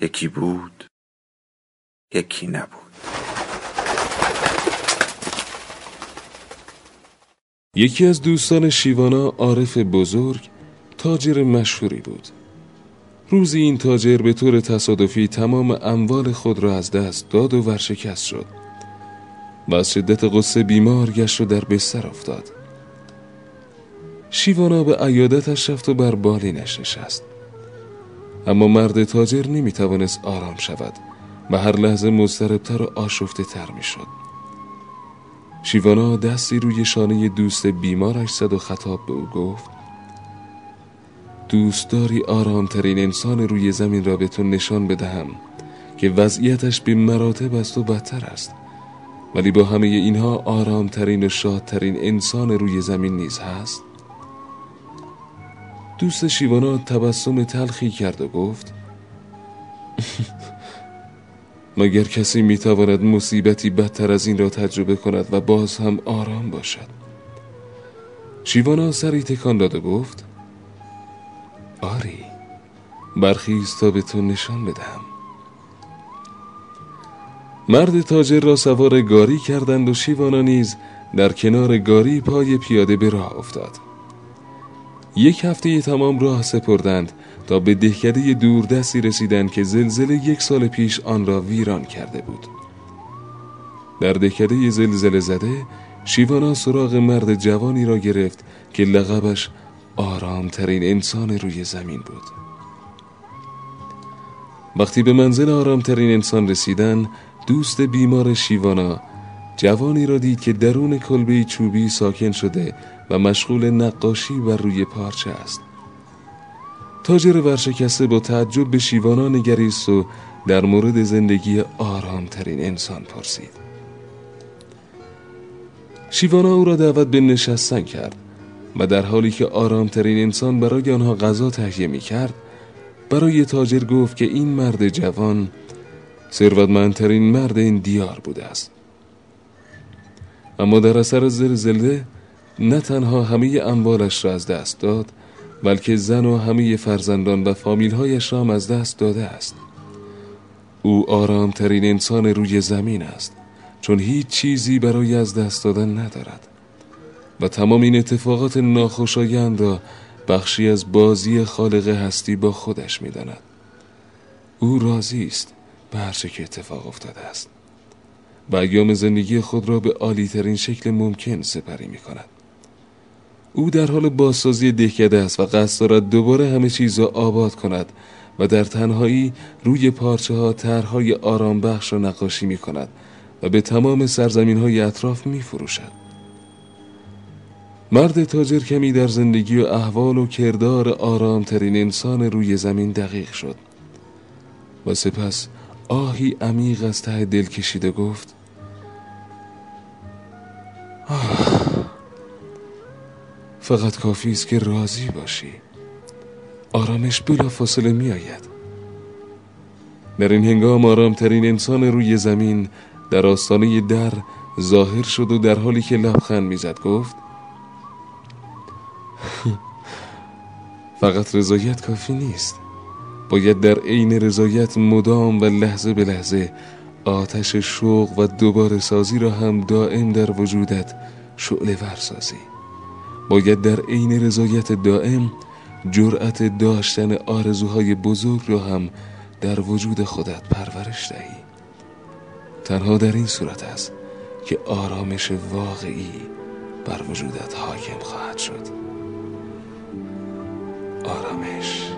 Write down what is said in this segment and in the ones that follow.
یکی بود یکی نبود. یکی از دوستان شیوانا عارف بزرگ تاجر مشهوری بود. روزی این تاجر به طور تصادفی تمام اموال خود را از دست داد و ورشکست شد و از شدت قصه بیمار گشت و در بستر افتاد. شیوانا به عیادتش رفت و بر بالینش نشست اما مرد تاجر نمی توانست آرام شود و هر لحظه مضطربتر و آشفته تر می شد شیوانا دستی روی شانه دوست بیمارش زد و خطاب به او گفت دوست داری آرامترین انسان روی زمین را به تو نشان بدهم که وضعیتش به مراتب است و بدتر است. ولی با همه اینها آرامترین و شادترین انسان روی زمین نیز هست. دوست شیوانا تبسم تلخی کرد و گفت مگر کسی می‌تواند مصیبتی بدتر از این را تجربه کند و باز هم آرام باشد؟ شیوانا سری تکان داد و گفت آری برخیز تا به تو نشان بدهم. مرد تاجر را سوار گاری کردند و شیوانا نیز در کنار گاری پای پیاده به راه افتاد. یک هفته تمام راه سپردند تا به دهکده دوردستی رسیدند که زلزله یک سال پیش آن را ویران کرده بود. در دهکده زلزله زده شیوانا سراغ مرد جوانی را گرفت که لقبش آرامترین انسان روی زمین بود. وقتی به منزل آرامترین انسان رسیدن دوست بیمار شیوانا جوانی را دید که درون کلبه چوبی ساکن شده و مشغول نقاشی بر روی پارچه است. تاجر ورشکسته با تعجب به شیوانا نگریست و در مورد زندگی آرامترین انسان پرسید. شیوانا او را دعوت به نشستن کرد و در حالی که آرامترین انسان برای آنها غذا تهیه می کرد برای تاجر گفت که این مرد جوان ثروتمندترین مرد این دیار بوده است. اما در اثر زلزله نه تنها همه اموالش را از دست داد بلکه زن و همه فرزندان و فامیلهایش را هم از دست داده است. او آرامترین انسان روی زمین است چون هیچ چیزی برای از دست دادن ندارد. و تمام این اتفاقات ناخوشایند را بخشی از بازی خالق هستی با خودش می‌داند. او راضی است به هر که اتفاق افتاده است. و ایام زندگی خود را به عالی ترین شکل ممکن سپری می کند او در حال بازسازی دهکده است و قصد دارد دوباره همه چیز را آباد کند و در تنهایی روی پارچه ها طرحهای آرام بخش را نقاشی می کند و به تمام سرزمین های اطراف می فروشد. مرد تاجر کمی در زندگی و احوال و کردار آرامترین انسان روی زمین دقیق شد و سپس آهی عمیق از ته دل کشیده گفت آه فقط کافی است که راضی باشی. آرامش بلا فاصله می آید در این هنگام آرامترین انسان روی زمین در آستانه در ظاهر شد و در حالی که لبخند می‌زد گفت فقط رضایت کافی نیست. باید در عین رضایت مدام و لحظه به لحظه آتش شوق و دوباره سازی را هم دائم در وجودت شعله ورسازی باید در عین رضایت دائم جرأت داشتن آرزوهای بزرگ را هم در وجود خودت پرورش دهی. تنها در این صورت است که آرامش واقعی بر وجودت حاکم خواهد شد. آرامش.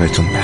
davetim.